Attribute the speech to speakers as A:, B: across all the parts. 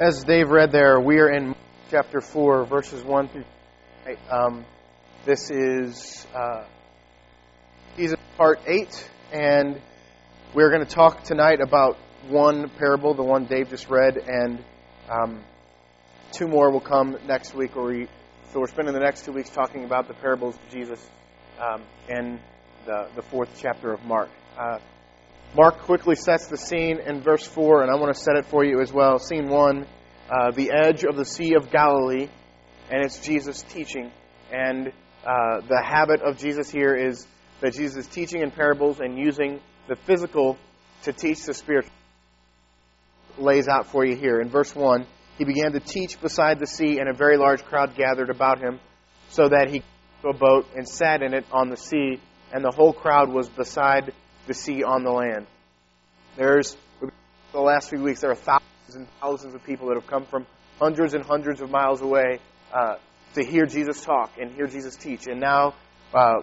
A: As Dave read there, we are in chapter 4, verses 1 through 8. Um, this is uh, Jesus part 8, and we're going to talk tonight about one parable, the one Dave just read, and um, two more will come next week. Or we, so we're spending the next two weeks talking about the parables of Jesus um, in the, the fourth chapter of Mark. Uh, Mark quickly sets the scene in verse 4, and I want to set it for you as well. Scene 1, uh, the edge of the Sea of Galilee, and it's Jesus teaching. And uh, the habit of Jesus here is that Jesus is teaching in parables and using the physical to teach the spiritual. Lays out for you here. In verse 1, he began to teach beside the sea, and a very large crowd gathered about him, so that he took a boat and sat in it on the sea, and the whole crowd was beside the sea on the land. There's, the last few weeks, there are thousands and thousands of people that have come from hundreds and hundreds of miles away uh, to hear Jesus talk and hear Jesus teach. And now uh,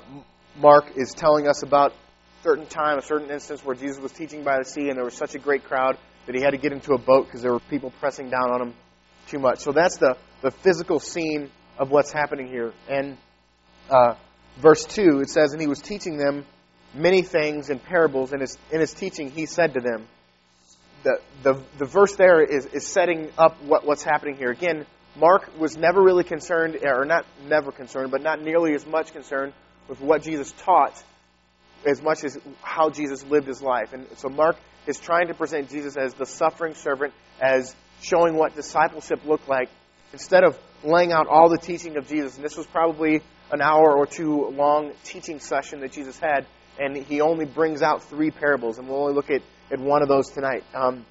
A: Mark is telling us about a certain time, a certain instance where Jesus was teaching by the sea, and there was such a great crowd that he had to get into a boat because there were people pressing down on him too much. So that's the, the physical scene of what's happening here. And uh, verse 2, it says, And he was teaching them many things in parables. In his, in his teaching, he said to them, the, the, the verse there is, is setting up what, what's happening here. Again, Mark was never really concerned, or not never concerned, but not nearly as much concerned with what Jesus taught as much as how Jesus lived his life. And so Mark is trying to present Jesus as the suffering servant, as showing what discipleship looked like, instead of laying out all the teaching of Jesus. And this was probably an hour or two long teaching session that Jesus had and he only brings out three parables, and we'll only look at, at one of those tonight. Um,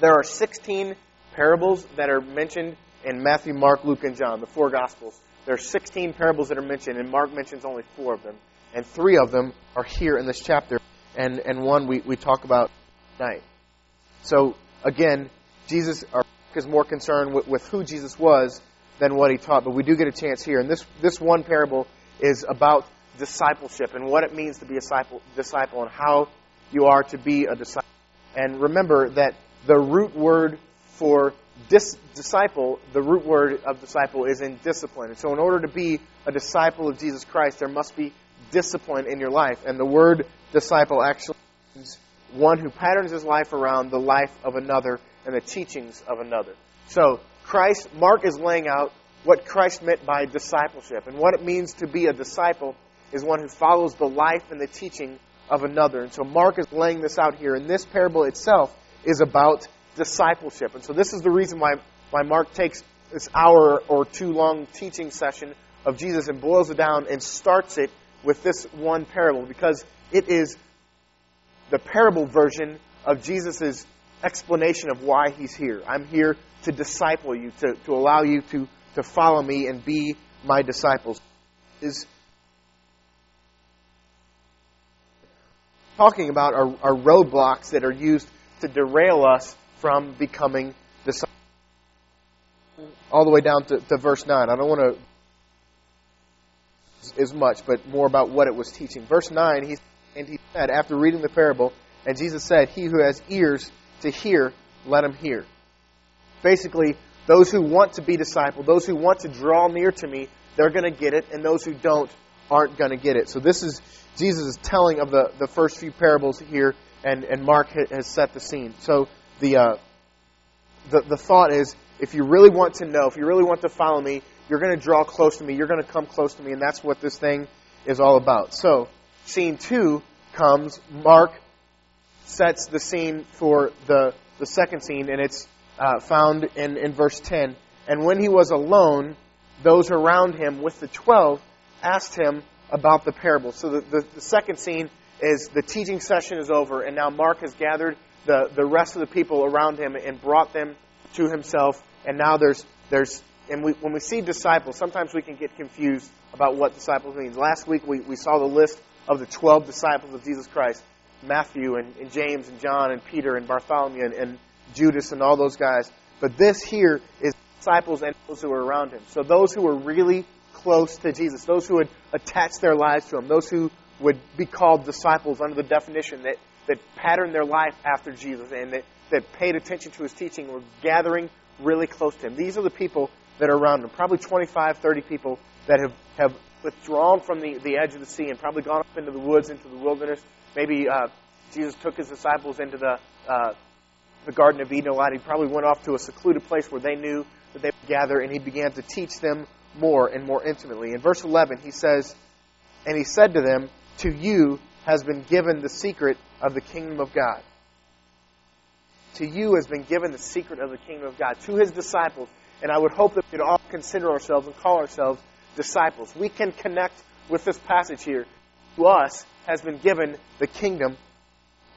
A: there are 16 parables that are mentioned in Matthew, Mark, Luke, and John, the four Gospels. There are 16 parables that are mentioned, and Mark mentions only four of them. And three of them are here in this chapter, and, and one we, we talk about tonight. So, again, Jesus is more concerned with, with who Jesus was than what he taught, but we do get a chance here. And this, this one parable is about discipleship and what it means to be a disciple, and how you are to be a disciple. And remember that the root word for dis- disciple, the root word of disciple is in discipline. And so, in order to be a disciple of Jesus Christ, there must be discipline in your life. And the word disciple actually means one who patterns his life around the life of another and the teachings of another. So, Christ, Mark is laying out what Christ meant by discipleship and what it means to be a disciple is one who follows the life and the teaching of another. And so Mark is laying this out here. And this parable itself is about discipleship. And so this is the reason why, why Mark takes this hour or two long teaching session of Jesus and boils it down and starts it with this one parable because it is the parable version of Jesus' explanation of why he's here. I'm here to disciple you, to, to allow you to, to follow me and be my disciples. Is talking about are, are roadblocks that are used to derail us from becoming disciples. All the way down to, to verse 9. I don't want to as much, but more about what it was teaching. Verse 9, he, and he said, after reading the parable, and Jesus said, He who has ears to hear, let him hear. Basically, those who want to be discipled, those who want to draw near to me, they're going to get it, and those who don't aren't going to get it. So this is Jesus' telling of the, the first few parables here, and, and Mark has set the scene. So the, uh, the, the thought is if you really want to know, if you really want to follow me, you're going to draw close to me, you're going to come close to me, and that's what this thing is all about. So, scene two comes, Mark sets the scene for the, the second scene, and it's uh, found in, in verse 10. And when he was alone, those around him with the twelve asked him about the parable. So the, the, the, second scene is the teaching session is over, and now Mark has gathered the, the rest of the people around him and brought them to himself. And now there's, there's and we, when we see disciples, sometimes we can get confused about what disciples means. Last week we, we saw the list of the 12 disciples of Jesus Christ Matthew and, and James and John and Peter and Bartholomew and, and Judas and all those guys. But this here is disciples and those who are around him. So those who are really close to Jesus, those who would attach their lives to Him, those who would be called disciples under the definition that, that patterned their life after Jesus and that, that paid attention to His teaching were gathering really close to him. These are the people that are around him. Probably 25, 30 people that have, have withdrawn from the, the edge of the sea and probably gone up into the woods, into the wilderness. Maybe uh, Jesus took his disciples into the, uh, the Garden of Eden a lot. He probably went off to a secluded place where they knew that they would gather, and he began to teach them more and more intimately. In verse 11, he says, And he said to them, To you has been given the secret of the kingdom of God. To you has been given the secret of the kingdom of God. To his disciples. And I would hope that we'd all consider ourselves and call ourselves disciples. We can connect with this passage here. To us has been given the kingdom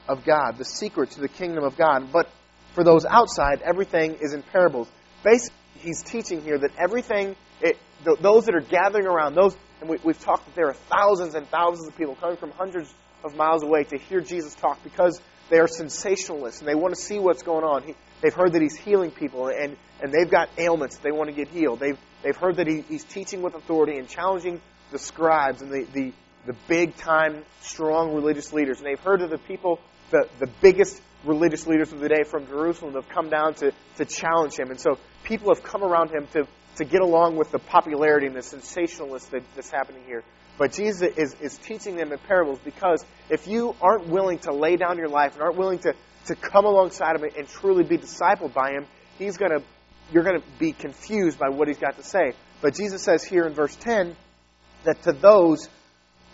A: of God, the secret to the kingdom of God. But for those outside, everything is in parables. Basically, he's teaching here that everything, it, th- those that are gathering around, those, and we, we've talked that there are thousands and thousands of people coming from hundreds of miles away to hear Jesus talk because they are sensationalists and they want to see what's going on. He, they've heard that he's healing people and, and they've got ailments they want to get healed. They've, they've heard that he, he's teaching with authority and challenging the scribes and the, the, the big time, strong religious leaders. And they've heard of the people, the, the biggest religious leaders of the day from Jerusalem have come down to, to challenge him. And so people have come around him to, to get along with the popularity and the sensationalist that, that's happening here. But Jesus is, is teaching them in parables because if you aren't willing to lay down your life and aren't willing to, to come alongside him and truly be discipled by him, he's to, you're to be confused by what he's got to say. But Jesus says here in verse 10 that to those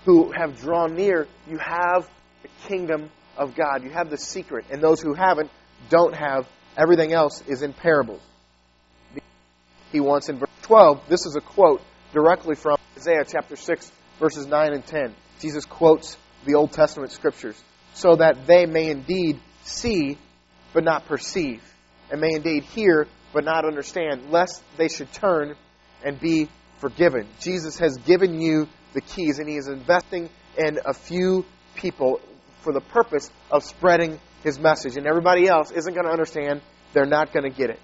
A: who have drawn near, you have the kingdom of God. You have the secret. And those who haven't don't have. Everything else is in parables. He wants in verse 12, this is a quote directly from Isaiah chapter 6, verses 9 and 10. Jesus quotes the Old Testament scriptures so that they may indeed see but not perceive, and may indeed hear but not understand, lest they should turn and be forgiven. Jesus has given you the keys, and He is investing in a few people for the purpose of spreading His message. And everybody else isn't going to understand, they're not going to get it.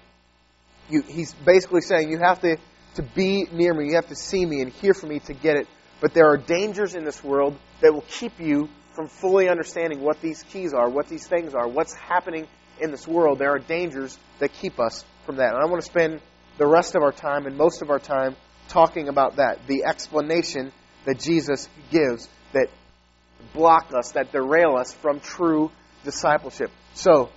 A: You, he's basically saying you have to, to be near me, you have to see me and hear from me to get it. But there are dangers in this world that will keep you from fully understanding what these keys are, what these things are, what's happening in this world. There are dangers that keep us from that. And I want to spend the rest of our time and most of our time talking about that. The explanation that Jesus gives that block us, that derail us from true discipleship. So,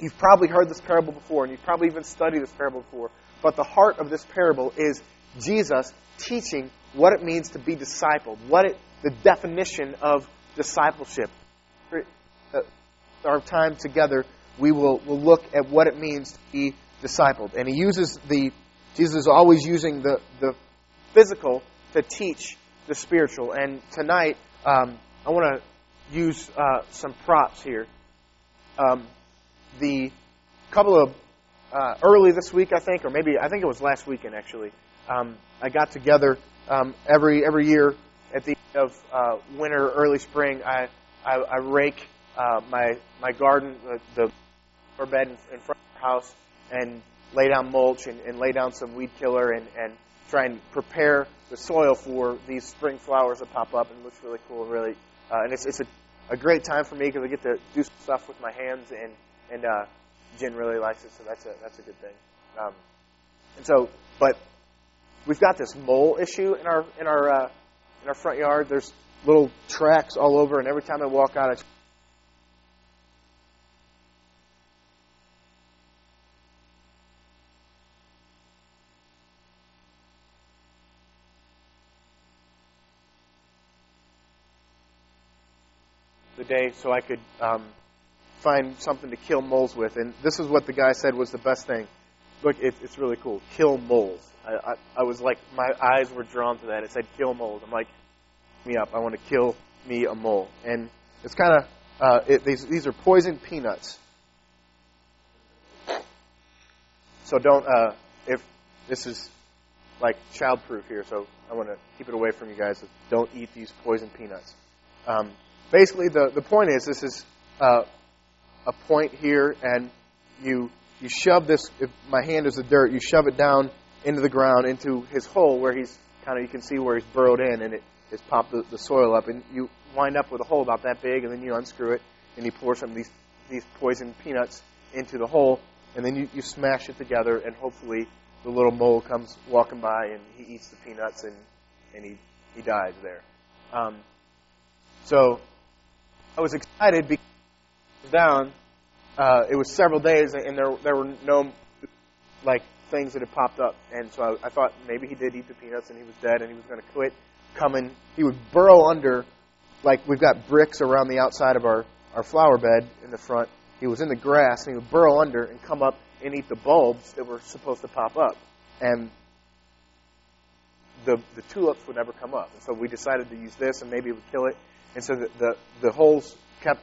A: you've probably heard this parable before, and you've probably even studied this parable before. But the heart of this parable is Jesus teaching what it means to be discipled, what it, the definition of discipleship. Our time together, we will will look at what it means to be discipled. And he uses the, Jesus is always using the, the physical to teach the spiritual. And tonight, um, I want to use uh, some props here. Um, the couple of uh, early this week, I think, or maybe I think it was last weekend actually. Um, I got together um, every every year at the end of uh, winter, early spring. I I, I rake uh, my my garden, the, the bed in, in front of the house, and lay down mulch and, and lay down some weed killer and, and try and prepare the soil for these spring flowers that pop up and looks really cool. Really, uh, and it's it's a, a great time for me because I get to do some stuff with my hands and and uh, Jen really likes it, so that's a that's a good thing. Um, and so, but we've got this mole issue in our in our uh, in our front yard. There's little tracks all over, and every time I walk out, I the day so I could um, find something to kill moles with. And this is what the guy said was the best thing. Look, it, it's really cool. Kill moles. I, I, I was like, my eyes were drawn to that. It said kill moles. I'm like, me up. I want to kill me a mole. And it's kind of, uh, these, these are poison peanuts. So don't, uh, if this is like child-proof here, so I want to keep it away from you guys. Don't eat these poison peanuts. Um, basically, the, the point is this is uh, a point here, and you you shove this. If my hand is the dirt, you shove it down into the ground, into his hole where he's kind of you can see where he's burrowed in, and it has popped the, the soil up, and you wind up with a hole about that big, and then you unscrew it, and you pour some of these these poisoned peanuts into the hole. and then you, you smash it together, and hopefully the little mole comes walking by and he eats the peanuts and, and he, he dies there. Um, so I was excited because down. Uh, it was several days, and there there were no like things that had popped up, and so I, I thought maybe he did eat the peanuts and he was dead and he was going to quit coming. He would burrow under, like we've got bricks around the outside of our our flower bed in the front. He was in the grass and he would burrow under and come up and eat the bulbs that were supposed to pop up, and the the tulips would never come up. And so we decided to use this, and maybe it would kill it. And so the the, the holes kept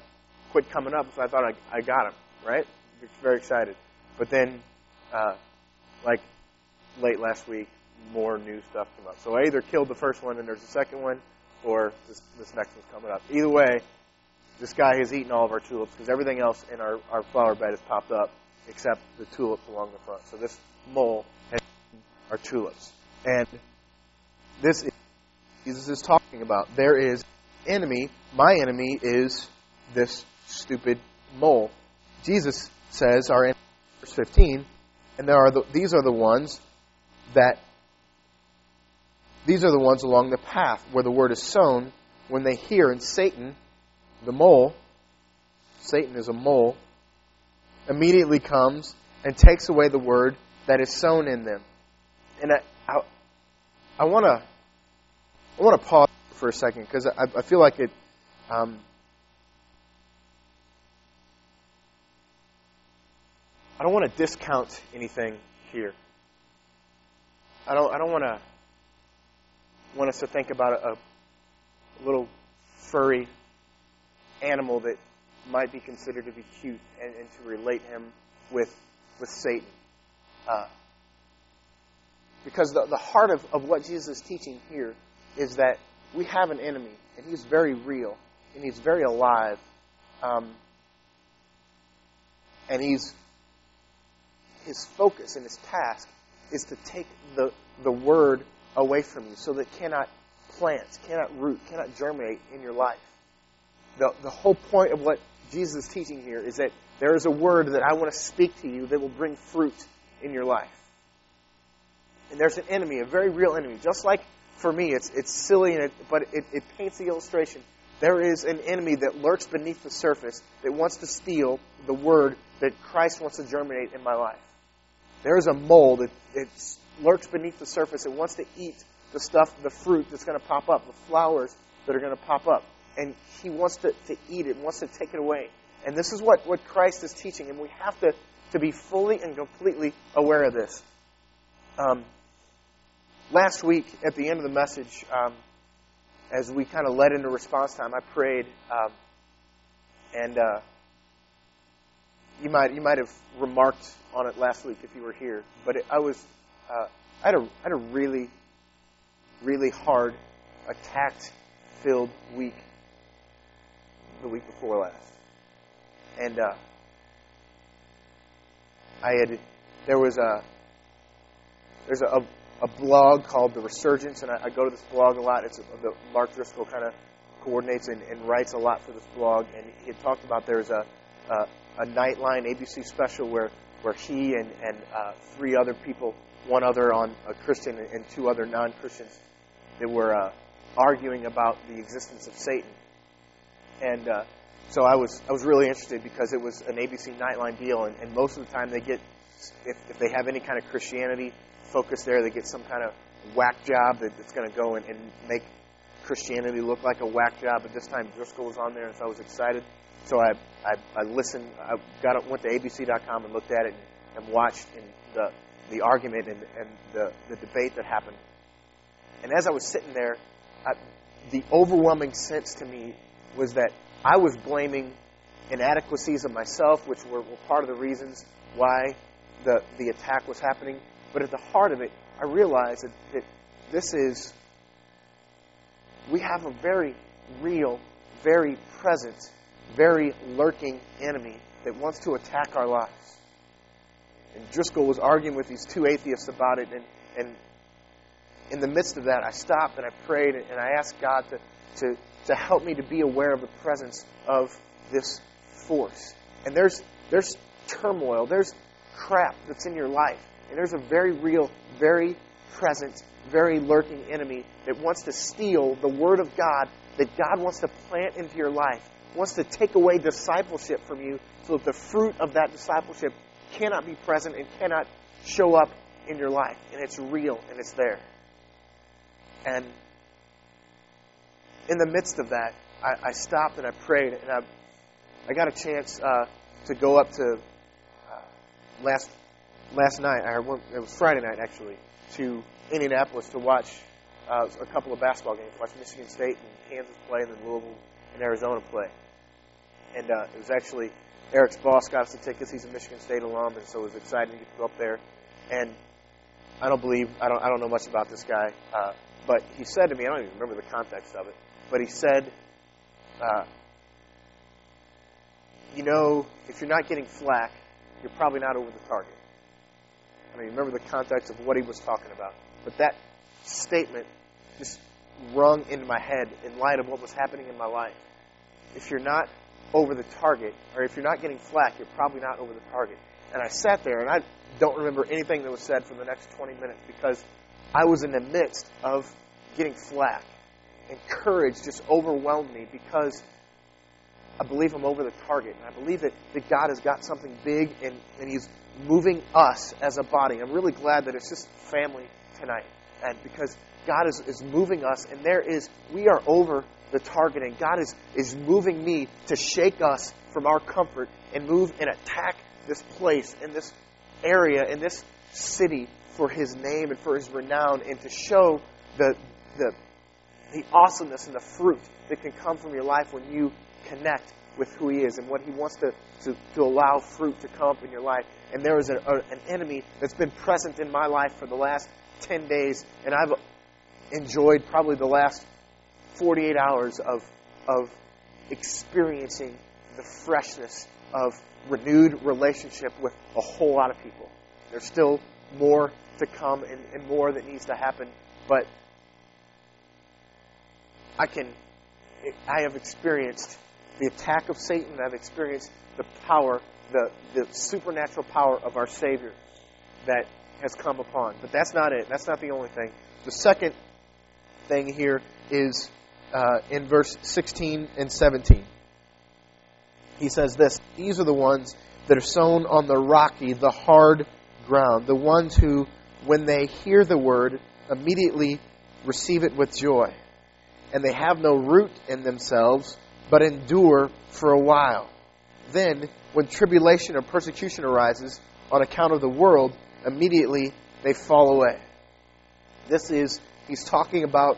A: quit coming up. So I thought I I got him right. Very excited, but then uh, like late last week, more new stuff came up. So I either killed the first one and there's a second one, or this, this next one's coming up. Either way, this guy has eaten all of our tulips because everything else in our, our flower bed has popped up except the tulips along the front. So this mole has eaten our tulips. And this is Jesus is talking about. There is enemy. My enemy is this stupid mole. Jesus says, are in verse 15, and there are the, these are the ones that these are the ones along the path where the word is sown when they hear and Satan, the mole, Satan is a mole, immediately comes and takes away the word that is sown in them. And I, I, want to I want to pause for a second because I, I, feel like it. Um, I don't want to discount anything here. I don't. I don't want to want us to think about a, a little furry animal that might be considered to be cute and, and to relate him with with Satan. Uh, because the, the heart of, of what Jesus is teaching here is that we have an enemy, and he's very real, and he's very alive, um, and he's his focus and his task is to take the, the word away from you so that it cannot plant, cannot root, cannot germinate in your life. The, the whole point of what Jesus is teaching here is that there is a word that I want to speak to you that will bring fruit in your life. And there's an enemy, a very real enemy. Just like for me, it's, it's silly, and it, but it, it paints the illustration. There is an enemy that lurks beneath the surface that wants to steal the word that Christ wants to germinate in my life. There is a mold that it lurks beneath the surface. It wants to eat the stuff, the fruit that's going to pop up, the flowers that are going to pop up. And he wants to, to eat it, wants to take it away. And this is what, what Christ is teaching, and we have to, to be fully and completely aware of this. Um, last week, at the end of the message, um, as we kind of led into response time, I prayed, um, and uh, you might you might have remarked on it last week if you were here, but it, I was uh, I had a I had a really really hard, attacked filled week the week before last, and uh, I had there was a there's a, a blog called The Resurgence, and I, I go to this blog a lot. It's a, the Mark Driscoll kind of coordinates and, and, writes a lot for this blog, and he had talked about there's a, a a Nightline ABC special where where he and and uh, three other people, one other on a Christian and two other non-Christians, they were uh, arguing about the existence of Satan. And uh, so I was I was really interested because it was an ABC Nightline deal, and, and most of the time they get if, if they have any kind of Christianity focus there, they get some kind of whack job that, that's going to go and, and make Christianity look like a whack job. But this time Driscoll was on there, and so I was excited. So I, I, I listened, I got went to ABC.com and looked at it and, and watched the, the argument and, and the, the debate that happened. And as I was sitting there, I, the overwhelming sense to me was that I was blaming inadequacies of myself, which were, were part of the reasons why the, the attack was happening. But at the heart of it, I realized that, that this is, we have a very real, very present very lurking enemy that wants to attack our lives. And Driscoll was arguing with these two atheists about it, and, and in the midst of that, I stopped and I prayed and I asked God to, to, to help me to be aware of the presence of this force. And there's, there's turmoil, there's crap that's in your life. And there's a very real, very present, very lurking enemy that wants to steal the Word of God that God wants to plant into your life, wants to take away discipleship from you so that the fruit of that discipleship cannot be present and cannot show up in your life. And it's real and it's there. And in the midst of that, I, I stopped and I prayed, and I, I got a chance uh, to go up to uh, last last night. I went, it was Friday night actually to Indianapolis to watch uh, a couple of basketball games. Watch Michigan State and Kansas play, and then Louisville and Arizona play. And uh, it was actually Eric's boss got us the tickets. He's a Michigan State alum, and so it was exciting to go up there. And I don't believe I don't I don't know much about this guy, uh, but he said to me, I don't even remember the context of it, but he said, uh, you know, if you're not getting flack, you're probably not over the target. I mean, remember the context of what he was talking about, but that statement just rung into my head in light of what was happening in my life. If you're not over the target, or if you're not getting flack, you're probably not over the target. And I sat there, and I don't remember anything that was said for the next 20 minutes because I was in the midst of getting flack. And courage just overwhelmed me because I believe I'm over the target. And I believe that, that God has got something big and, and He's moving us as a body. I'm really glad that it's just family tonight. And because God is, is moving us, and there is, we are over the targeting. God is, is moving me to shake us from our comfort and move and attack this place and this area and this city for His name and for His renown, and to show the, the, the awesomeness and the fruit that can come from your life when you connect with who He is and what He wants to, to, to allow fruit to come up in your life. And there is a, an enemy that's been present in my life for the last 10 days, and I've enjoyed probably the last 48 hours of, of experiencing the freshness of renewed relationship with a whole lot of people. There's still more to come and, and more that needs to happen, but I can, I have experienced the attack of Satan. I've experienced the power, the, the supernatural power of our Savior that has come upon. But that's not it. That's not the only thing. The second thing here is uh, in verse 16 and 17. He says this These are the ones that are sown on the rocky, the hard ground, the ones who, when they hear the word, immediately receive it with joy. And they have no root in themselves, but endure for a while. Then, when tribulation or persecution arises on account of the world, immediately they fall away. This is, he's talking about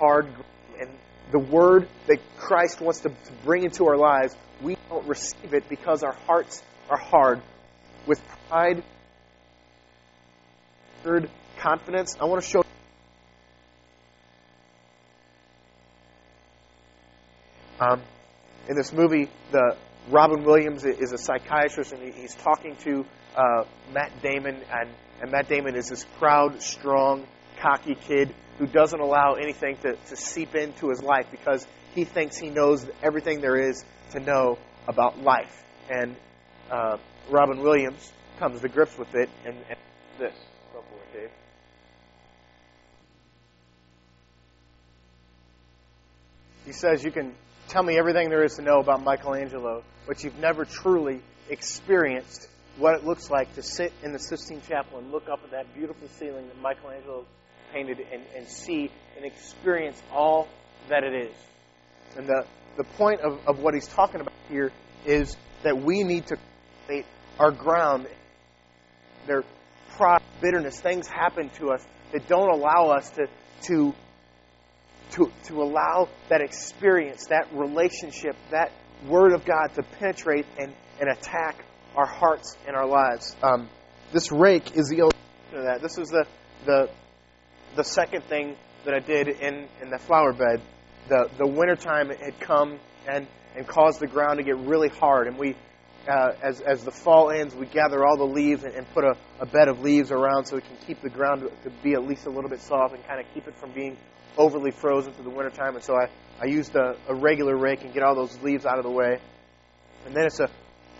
A: hard and the word that Christ wants to, bring into our lives, we don't receive it because our hearts are hard. With pride, third confidence, I want to show um, in this movie, the Robin Williams is a psychiatrist, and he's talking to uh, Matt Damon, and, and Matt Damon is this proud, strong, cocky kid who doesn't allow anything to, to seep into his life because he thinks he knows everything there is to know about life. And uh, Robin Williams comes to grips with it, and, and this. He says, You can tell me everything there is to know about Michelangelo, but you've never truly experienced what it looks like to sit in the Sistine Chapel and look up at that beautiful ceiling that Michelangelo painted and, and see and experience all that it is. And the, the point of, of what he's talking about here is that we need to cultivate our ground. Their pride, bitterness, things happen to us that don't allow us to, to, to, to allow that experience, that relationship, that Word of God to penetrate and, and attack our hearts and our lives. Um, this rake is the illustration of that. This is the, the, the second thing that I did in, in the flower bed. The, the wintertime had come and, and caused the ground to get really hard. And we, uh, as, as the fall ends, we gather all the leaves and, and put a, a bed of leaves around so we can keep the ground to, to be at least a little bit soft and kind of keep it from being overly frozen through the wintertime. And so I, I used a, a regular rake and get all those leaves out of the way. And then it's a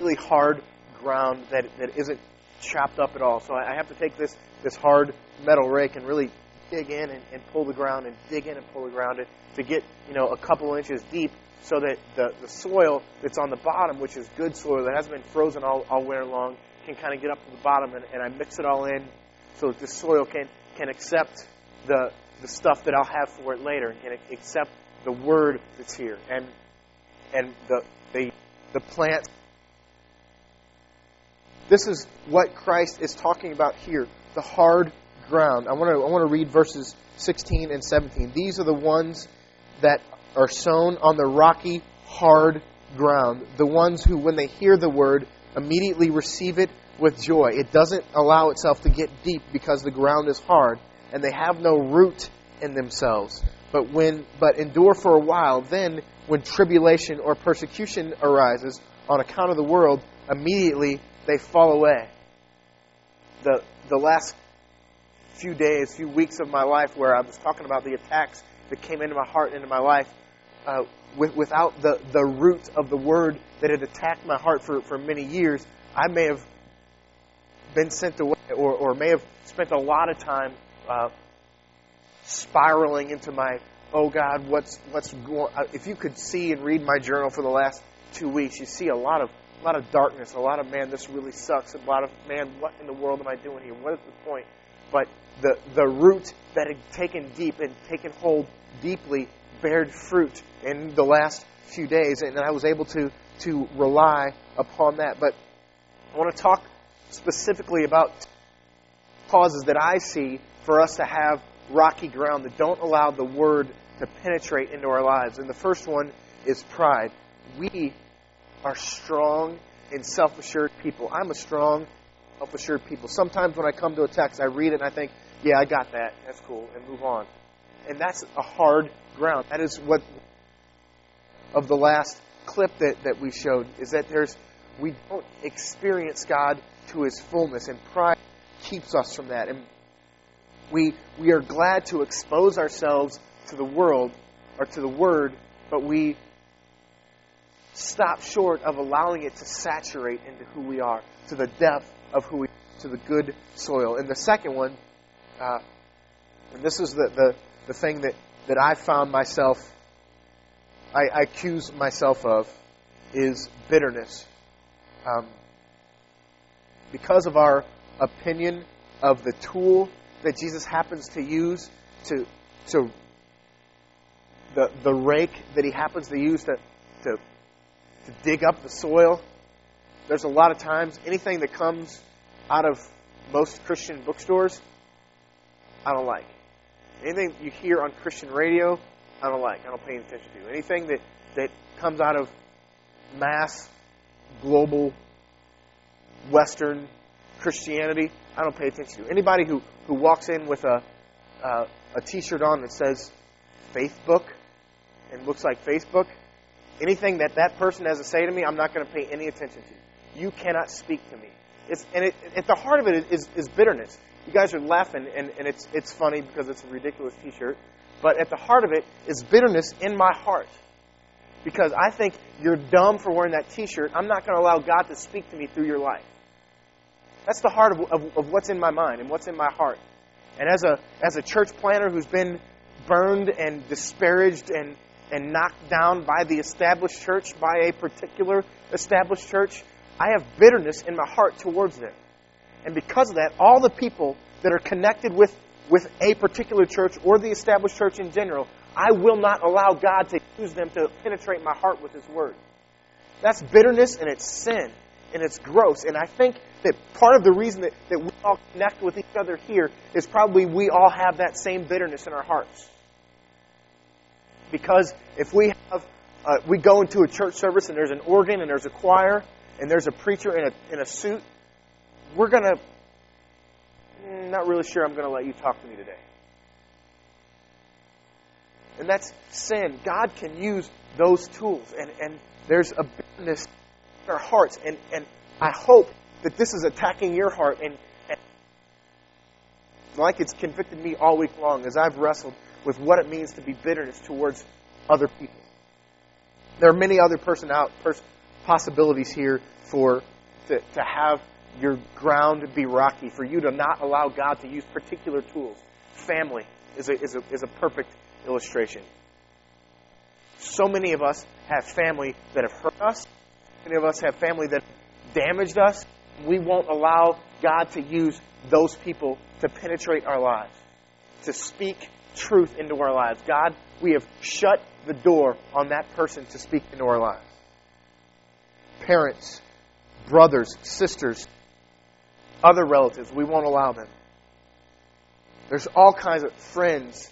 A: really hard ground that, that isn't chopped up at all. So I have to take this, this hard metal rake and really dig in and, and pull the ground and dig in and pull the ground to get you know a couple inches deep so that the, the soil that's on the bottom, which is good soil that hasn't been frozen all, all winter long, can kind of get up to the bottom and, and I mix it all in so that the soil can, can accept the, the stuff that I'll have for it later and can accept the word that's here. And, and the, the, the plant. This is what Christ is talking about here the hard ground. I want to, I want to read verses 16 and 17. These are the ones that are sown on the rocky, hard ground. The ones who, when they hear the word, immediately receive it with joy. It doesn't allow itself to get deep because the ground is hard and they have no root in themselves. But when but endure for a while, then when tribulation or persecution arises on account of the world, immediately they fall away. The the last few days, few weeks of my life where I was talking about the attacks that came into my heart and into my life, uh, with, without the, the root of the word that had attacked my heart for, for many years, I may have been sent away or, or may have spent a lot of time uh, spiraling into my, oh God, what's, what's going uh, If you could see and read my journal for the last two weeks, you see a lot of, a lot of darkness, a lot of, man, this really sucks, a lot of, man, what in the world am I doing here? What is the point? But the, the root that had taken deep and taken hold deeply bared fruit in the last few days, and I was able to, to rely upon that. But I want to talk specifically about causes that I see for us to have rocky ground that don't allow the word to penetrate into our lives. And the first one is pride. We are strong and self assured people. I'm a strong, self assured people. Sometimes when I come to a text, I read it and I think, yeah, I got that. That's cool, and move on. And that's a hard ground. That is what of the last clip that, that we showed is that there's we don't experience God to his fullness, and pride keeps us from that. And we we are glad to expose ourselves to the world or to the word, but we stop short of allowing it to saturate into who we are, to the depth of who we are, to the good soil. And the second one, uh, and this is the, the, the thing that, that I found myself, I, I accuse myself of, is bitterness. Um, because of our opinion of the tool that Jesus happens to use to, to the, the rake that he happens to use to, to, to dig up the soil. There's a lot of times, anything that comes out of most Christian bookstores, I don't like. Anything you hear on Christian radio, I don't like. I don't pay attention to. Anything that, that comes out of mass, global, Western Christianity, I don't pay attention to. Anybody who, who walks in with a, uh, a t-shirt on that says Facebook and looks like Facebook, anything that that person has to say to me, I'm not going to pay any attention to. You cannot speak to me. It's, and it, at the heart of it is, is bitterness. You guys are laughing, and, and it's, it's funny because it's a ridiculous t shirt. But at the heart of it is bitterness in my heart. Because I think you're dumb for wearing that t shirt. I'm not going to allow God to speak to me through your life. That's the heart of, of, of, what's in my mind and what's in my heart. And as a, as a church planner who's been burned and disparaged and, and knocked down by the established church, by a particular established church, I have bitterness in my heart towards them. And because of that, all the people that are connected with, with a particular church or the established church in general, I will not allow God to use them to penetrate my heart with His Word. That's bitterness and it's sin and it's gross. And I think that part of the reason that, that we all connect with each other here is probably we all have that same bitterness in our hearts. Because if we have, uh, we go into a church service and there's an organ and there's a choir and there's a preacher in a, in a suit we're going to, mm, not really sure I'm going to let you talk to me today. And that's sin. God can use those tools. And, and there's a bitterness in our hearts. And, and I hope that this is attacking your heart. And, and like it's convicted me all week long as I've wrestled with what it means to be bitterness towards other people. There are many other person out, pers- possibilities here for to, to have your ground be rocky, for you to not allow God to use particular tools. Family is a, is a, is a perfect illustration. So many of us have family that have hurt us. Many of us have family that damaged us. We won't allow God to use those people to penetrate our lives, to speak truth into our lives. God, we have shut the door on that person to speak into our lives. Parents, brothers, sisters, other relatives, we won't allow them. There's all kinds of friends,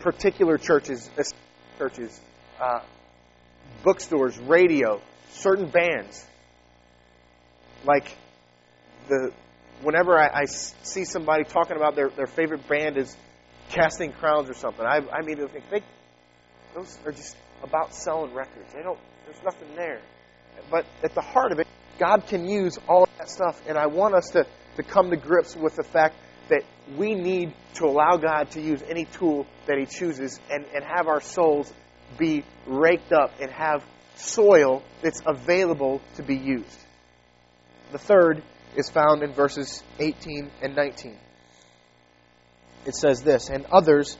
A: particular churches, churches, uh, bookstores, radio, certain bands. Like the whenever I, I, see somebody talking about their, their favorite band is Casting Crowns or something, I, I immediately think they, those are just about selling records. They don't. There's nothing there. But at the heart of it, God can use all of that stuff, and I want us to, to come to grips with the fact that we need to allow God to use any tool that He chooses and, and have our souls be raked up and have soil that's available to be used. The third is found in verses 18 and 19. It says this And others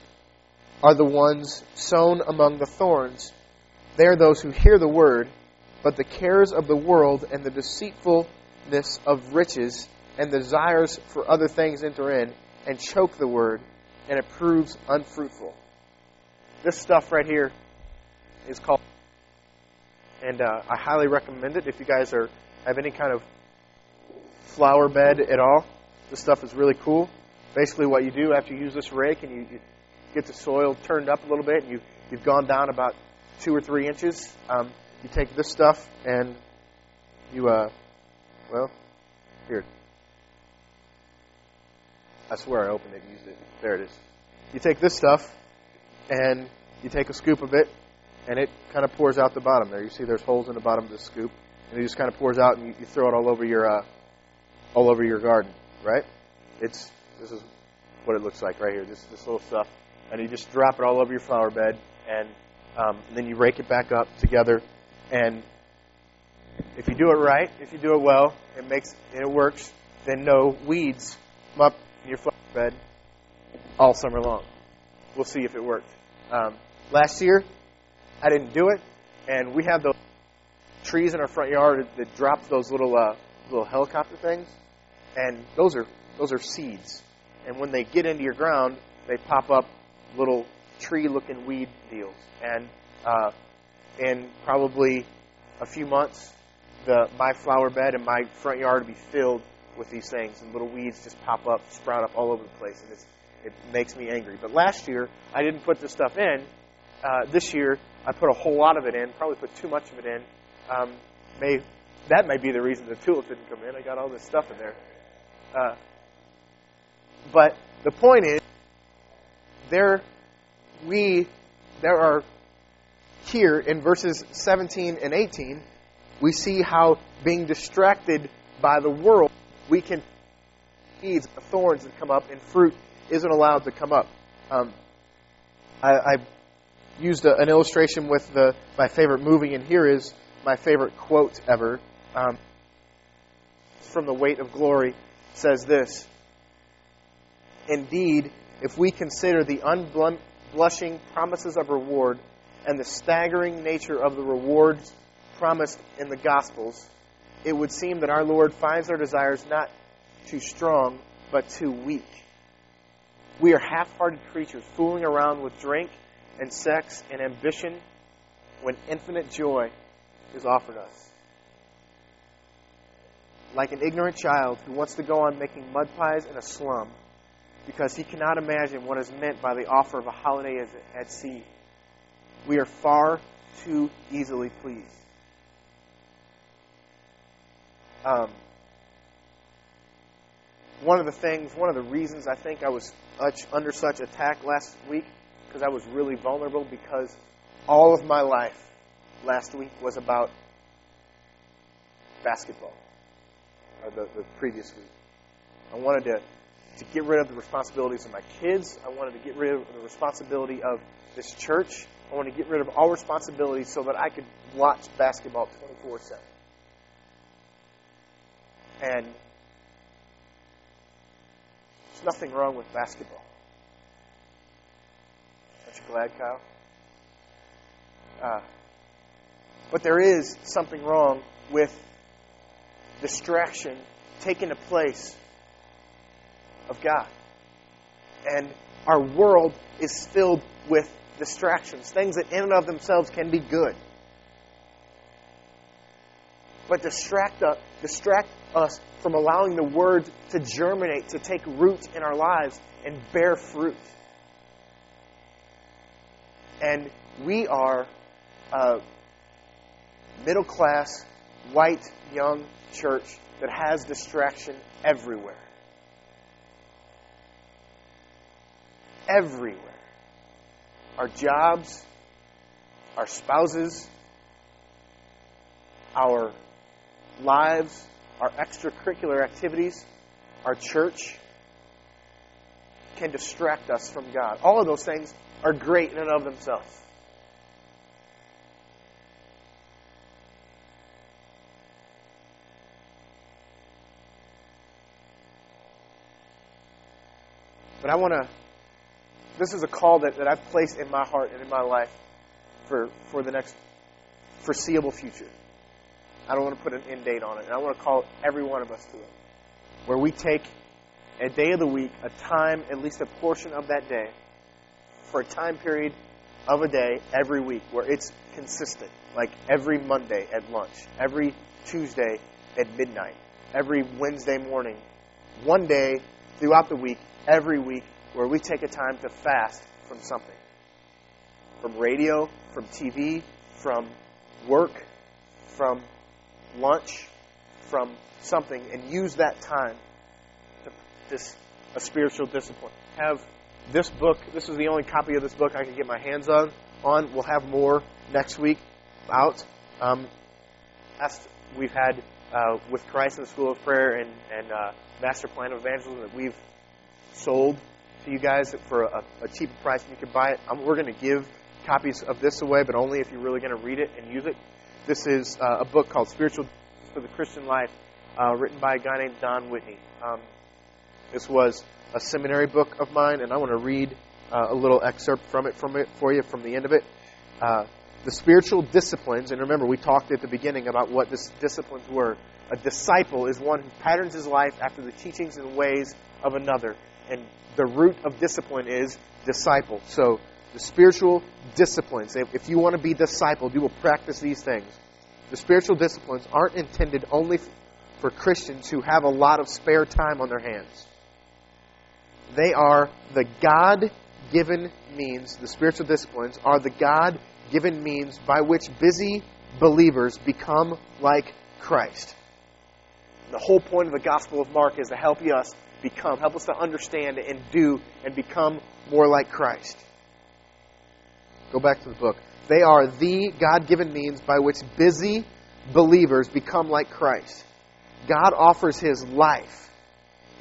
A: are the ones sown among the thorns. They are those who hear the word, but the cares of the world and the deceitfulness of riches and the desires for other things enter in and choke the word, and it proves unfruitful. This stuff right here is called, and uh, I highly recommend it if you guys are have any kind of flower bed at all. This stuff is really cool. Basically, what you do after you use this rake and you, you get the soil turned up a little bit, and you, you've gone down about two or three inches, um, you take this stuff and you, uh, well, here. I swear I opened it used it. There it is. You take this stuff and you take a scoop of it and it kind of pours out the bottom there. You see there's holes in the bottom of the scoop and it just kind of pours out and you, you throw it all over your, uh, all over your garden, right? It's, this is what it looks like right here, this, this little stuff. And you just drop it all over your flower bed and, um, and then you rake it back up together and if you do it right, if you do it well, it makes and it works, then no weeds come up in your flower bed all summer long. We'll see if it worked. Um, last year, I didn't do it, and we have those trees in our front yard that drop those little uh, little helicopter things, and those are those are seeds. And when they get into your ground, they pop up little tree-looking weed deals. And uh, in probably a few months, the my flower bed and my front yard will be filled with these things, and little weeds just pop up, sprout up all over the place, and it makes me angry. But last year, I didn't put this stuff in. Uh, this year, I put a whole lot of it in. Probably put too much of it in. Um, may that may be the reason the tulips didn't come in. I got all this stuff in there. Uh, but the point is, there we there are here in verses 17 and 18, we see how being distracted by the world, we can seeds, thorns that come up, and fruit isn't allowed to come up. Um, I, I, used a, an illustration with the my favorite movie, and here is my favorite quote ever. Um, from the weight of glory says this Indeed, if we consider the unblushing promises of reward and the staggering nature of the rewards promised in the Gospels, it would seem that our Lord finds our desires not too strong, but too weak. We are half hearted creatures fooling around with drink and sex and ambition when infinite joy is offered us. Like an ignorant child who wants to go on making mud pies in a slum because he cannot imagine what is meant by the offer of a holiday at sea we are far too easily pleased. Um, one of the things, one of the reasons I think I was under such attack last week, because I was really vulnerable, because all of my life last week was about basketball, or the, the previous week. I wanted to, to get rid of the responsibilities of my kids. I wanted to get rid of the responsibility of this church. I want to get rid of all responsibility so that I could watch basketball 24 7. And there's nothing wrong with basketball. Aren't you glad, Kyle? Uh, but there is something wrong with distraction taking the place of God. And our world is filled with distractions, things that in and of themselves can be good. But distract us, distract us from allowing the word to germinate, to take root in our lives and bear fruit. And we are a middle class, white, young church that has distraction everywhere. Everywhere. Our jobs, our spouses, our lives, our extracurricular activities, our church can distract us from God. All of those things are great in and of themselves. But I want to, this is a call that, that I've placed in my heart and in my life for, for the next foreseeable future. I don't want to put an end date on it. And I want to call every one of us to it. Where we take a day of the week, a time, at least a portion of that day, for a time period of a day every week where it's consistent. Like every Monday at lunch, every Tuesday at midnight, every Wednesday morning, one day throughout the week, every week, where we take a time to fast from something from radio, from TV, from work, from lunch, from something, and use that time to practice a spiritual discipline. Have this book, this is the only copy of this book I can get my hands on. On, we'll have more next week out. Um, we've had uh, with Christ in the School of Prayer and, and uh, Master Plan of Evangelism that we've sold you guys for a, a cheaper price and you can buy it. Um, we're going to give copies of this away, but only if you're really going to read it and use it. This is uh, a book called Spiritual for the Christian Life, uh, written by a guy named Don Whitney. Um, this was a seminary book of mine, and I want to read uh, a little excerpt from it, from it for you from the end of it. Uh, the spiritual disciplines, and remember, we talked at the beginning about what these disciplines were. A disciple is one who patterns his life after the teachings and ways of another and the root of discipline is disciple. So the spiritual disciplines, if you want to be discipled, you will practice these things. The spiritual disciplines aren't intended only for Christians who have a lot of spare time on their hands. They are the God given means, the spiritual disciplines are the God given means by which busy believers become like Christ. The whole point of the Gospel of Mark is to help us become. Help us to understand and do and become more like Christ. Go back to the book. They are the God given means by which busy believers become like Christ. God offers His life,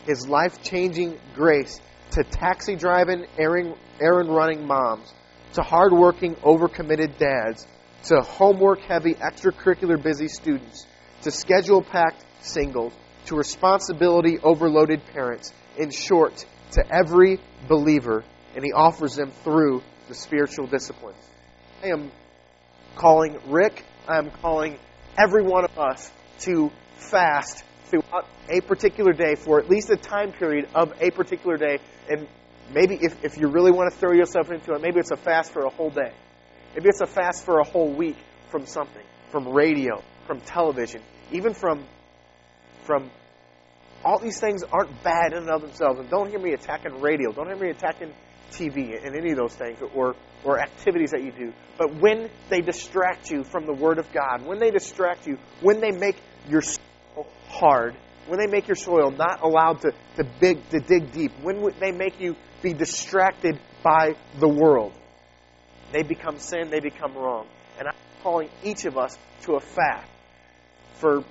A: His life changing grace to taxi driving, errand running moms, to hardworking, overcommitted dads, to homework heavy, extracurricular busy students, to schedule packed singles, to responsibility overloaded parents, in short, to every believer, and he offers them through the spiritual disciplines. I am calling Rick, I am calling every one of us to fast throughout a particular day for at least a time period of a particular day. And maybe if, if you really want to throw yourself into it, maybe it's a fast for a whole day. Maybe it's a fast for a whole week from something, from radio, from television, even from from all these things aren't bad in and of themselves. And don't hear me attacking radio. Don't hear me attacking TV and any of those things or, or activities that you do. But when they distract you from the Word of God, when they distract you, when they make your soil hard, when they make your soil not allowed to, to, big, to dig deep, when they make you be distracted by the world, they become sin, they become wrong. And I'm calling each of us to a fast for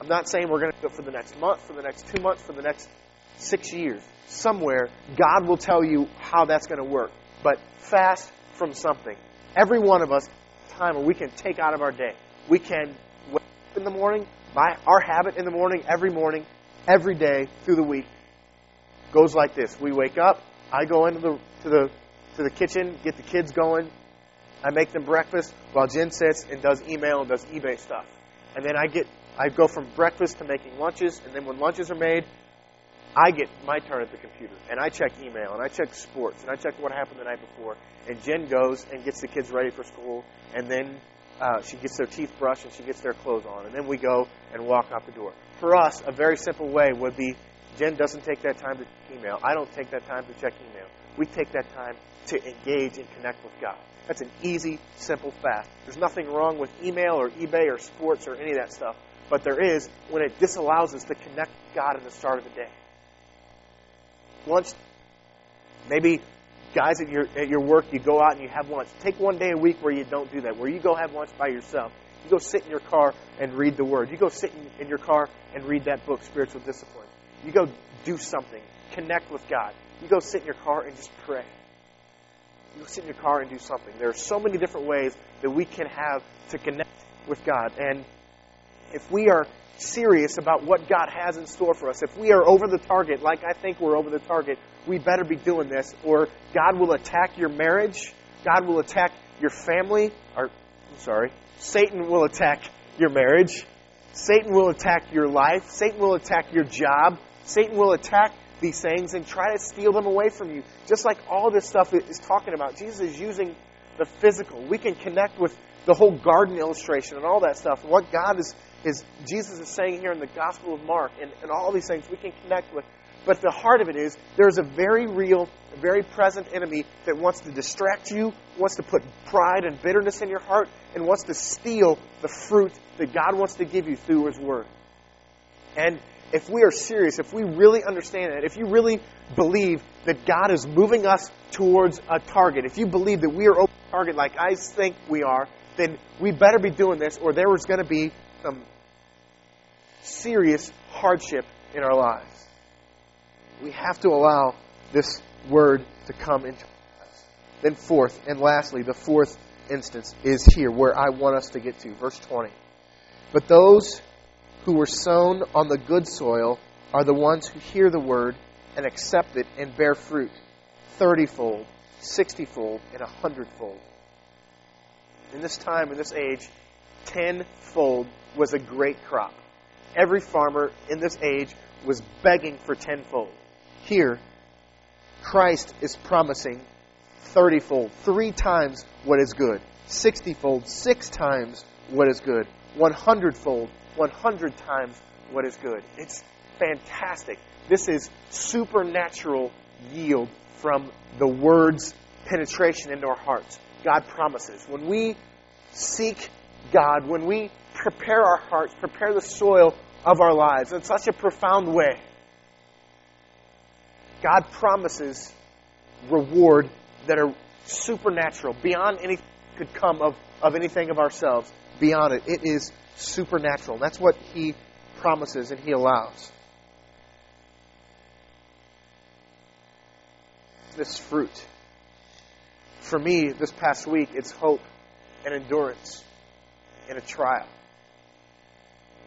A: I'm not saying we're going to do it for the next month, for the next two months, for the next six years. Somewhere, God will tell you how that's going to work. But fast from something. Every one of us, time where we can take out of our day. We can wake up in the morning, my our habit in the morning, every morning, every day through the week, goes like this. We wake up, I go into the to the to the kitchen, get the kids going, I make them breakfast while Jen sits and does email and does eBay stuff. And then I get I go from breakfast to making lunches, and then when lunches are made, I get my turn at the computer and I check email and I check sports and I check what happened the night before. And Jen goes and gets the kids ready for school, and then uh, she gets their teeth brushed and she gets their clothes on, and then we go and walk out the door. For us, a very simple way would be Jen doesn't take that time to email. I don't take that time to check email. We take that time to engage and connect with God. That's an easy, simple fact. There's nothing wrong with email or eBay or sports or any of that stuff. But there is when it disallows us to connect God at the start of the day. Lunch, maybe guys at your at your work, you go out and you have lunch. Take one day a week where you don't do that, where you go have lunch by yourself. You go sit in your car and read the Word. You go sit in, in your car and read that book, Spiritual Discipline. You go do something. Connect with God. You go sit in your car and just pray. You go sit in your car and do something. There are so many different ways that we can have to connect with God. And if we are serious about what God has in store for us, if we are over the target, like I think we're over the target, we better be doing this, or God will attack your marriage, God will attack your family, or, I'm sorry, Satan will attack your marriage, Satan will attack your life, Satan will attack your job, Satan will attack these things and try to steal them away from you. Just like all this stuff is talking about. Jesus is using the physical. We can connect with the whole garden illustration and all that stuff. What God is, is Jesus is saying here in the Gospel of Mark and, and all these things we can connect with. But the heart of it is there's a very real, very present enemy that wants to distract you, wants to put pride and bitterness in your heart, and wants to steal the fruit that God wants to give you through His Word. And if we are serious, if we really understand it, if you really believe that God is moving us towards a target, if you believe that we are the target like I think we are, then we better be doing this or there is going to be some serious hardship in our lives. We have to allow this word to come into us. Then, fourth and lastly, the fourth instance is here where I want us to get to. Verse 20. But those who were sown on the good soil are the ones who hear the word and accept it and bear fruit thirtyfold, sixtyfold, and a hundredfold. In this time, in this age, tenfold was a great crop. Every farmer in this age was begging for tenfold. Here, Christ is promising thirtyfold, three times what is good, sixtyfold, six times what is good, one hundredfold, 100 times what is good. It's fantastic. This is supernatural yield from the Word's penetration into our hearts. God promises. When we seek God, when we prepare our hearts, prepare the soil of our lives in such a profound way, God promises reward that are supernatural, beyond anything could come of, of anything of ourselves. Beyond it. It is supernatural. That's what he promises and he allows. This fruit. For me, this past week, it's hope and endurance in a trial,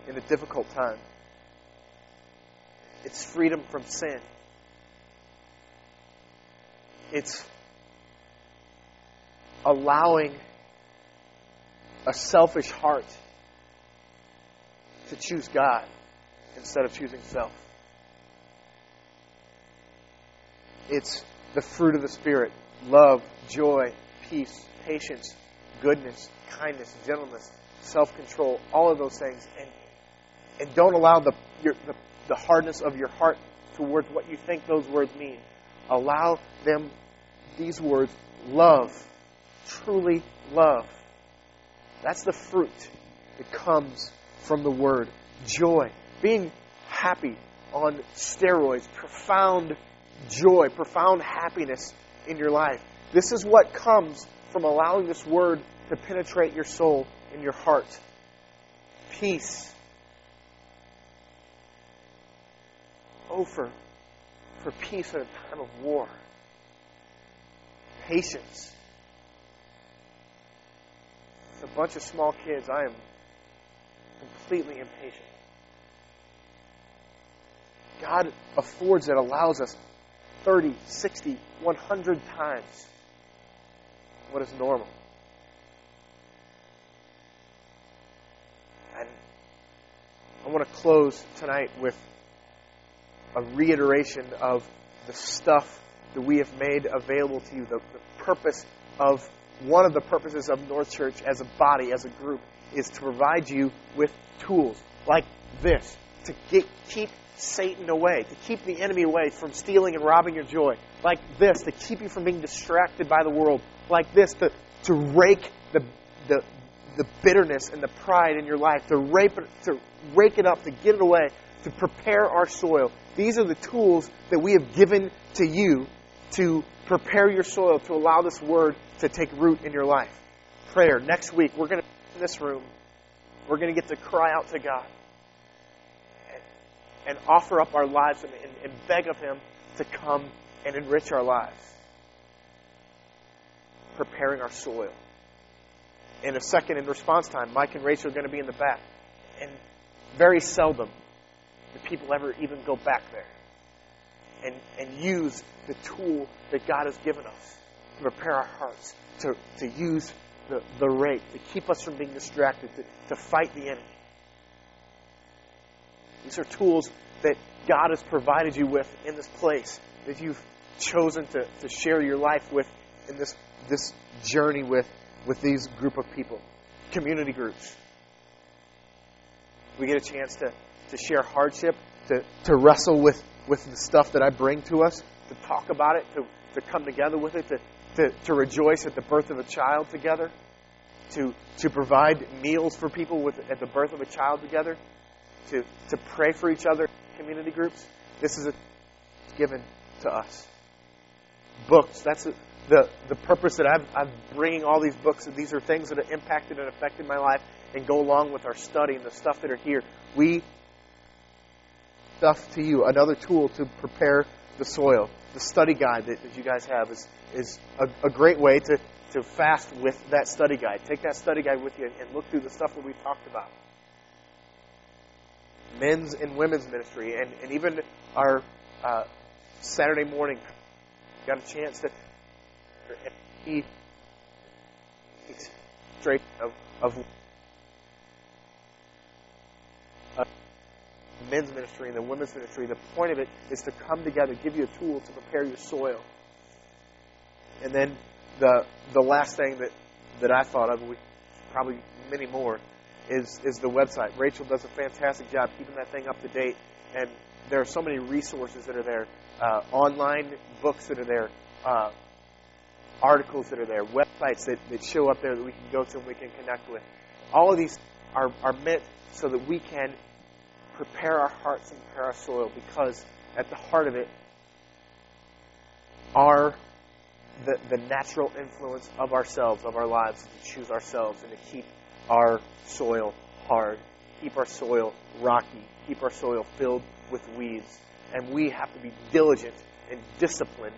A: in a difficult time. It's freedom from sin. It's allowing a selfish heart to choose God instead of choosing self. It's the fruit of the Spirit love, joy, peace, patience, goodness, kindness, gentleness, self control, all of those things. And, and don't allow the, your, the, the hardness of your heart towards what you think those words mean. Allow them, these words, love, truly love. That's the fruit that comes from the Word. Joy. Being happy on steroids. Profound joy, profound happiness in your life. This is what comes from allowing this Word to penetrate your soul and your heart. Peace. Oh, for, peace in a time of war. Patience. A bunch of small kids. I am completely impatient. God affords it, allows us 30, 60, 100 times what is normal. And I want to close tonight with a reiteration of the stuff that we have made available to you, the, the purpose of one of the purposes of North Church as a body, as a group, is to provide you with tools like this to get, keep Satan away, to keep the enemy away from stealing and robbing your joy. Like this, to keep you from being distracted by the world. Like this, to, to rake the, the, the bitterness and the pride in your life, to, rape it, to rake it up, to get it away, to prepare our soil. These are the tools that we have given to you to prepare your soil, to allow this word to take root in your life. Prayer. Next week, we're going to, in this room, we're going to get to cry out to God and, and offer up our lives and, and, and beg of Him to come and enrich our lives. Preparing our soil. In a second, in response time, Mike and Rachel are going to be in the back. And very seldom do people ever even go back there and, and use the tool that God has given us to prepare our hearts, to, to use the, the rake, to keep us from being distracted, to, to fight the enemy. These are tools that God has provided you with in this place that you've chosen to, to share your life with in this, this journey with, with these group of people. Community groups. We get a chance to, to share hardship, to, to wrestle with, with the stuff that I bring to us, to talk about it, to, to come together with it, to, to, to rejoice at the birth of a child together, to, to provide meals for people with, at the birth of a child together, to, to pray for each other community groups. This is a, given to us. Books. That's a, the, the purpose that I'm, I'm bringing all these books. These are things that have impacted and affected my life and go along with our study and the stuff that are here. We stuff to you, another tool to prepare the soil. The study guide that, that you guys have is, is a, a, great way to, to fast with that study guide. Take that study guide with you and, look through the stuff that we've talked about. Men's and women's ministry, and, and even our uh, Saturday morning, got a chance to be straight of, of men's ministry and the women's ministry. The point of it is to come together, give you a tool to prepare your soil. And then the the last thing that, that I thought of, we probably many more, is is the website. Rachel does a fantastic job keeping that thing up to date, and there are so many resources that are there, uh, online books that are there, uh, articles that are there, websites that, that show up there that we can go to and we can connect with. All of these are, are meant so that we can prepare our hearts and prepare our soil because at the heart of it are the, the natural influence of ourselves, of our lives, to choose ourselves and to keep our soil hard, keep our soil rocky, keep our soil filled with weeds. And we have to be diligent and disciplined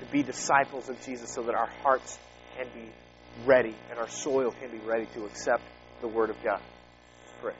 A: to be disciples of Jesus so that our hearts can be ready and our soil can be ready to accept the Word of God. Let's pray.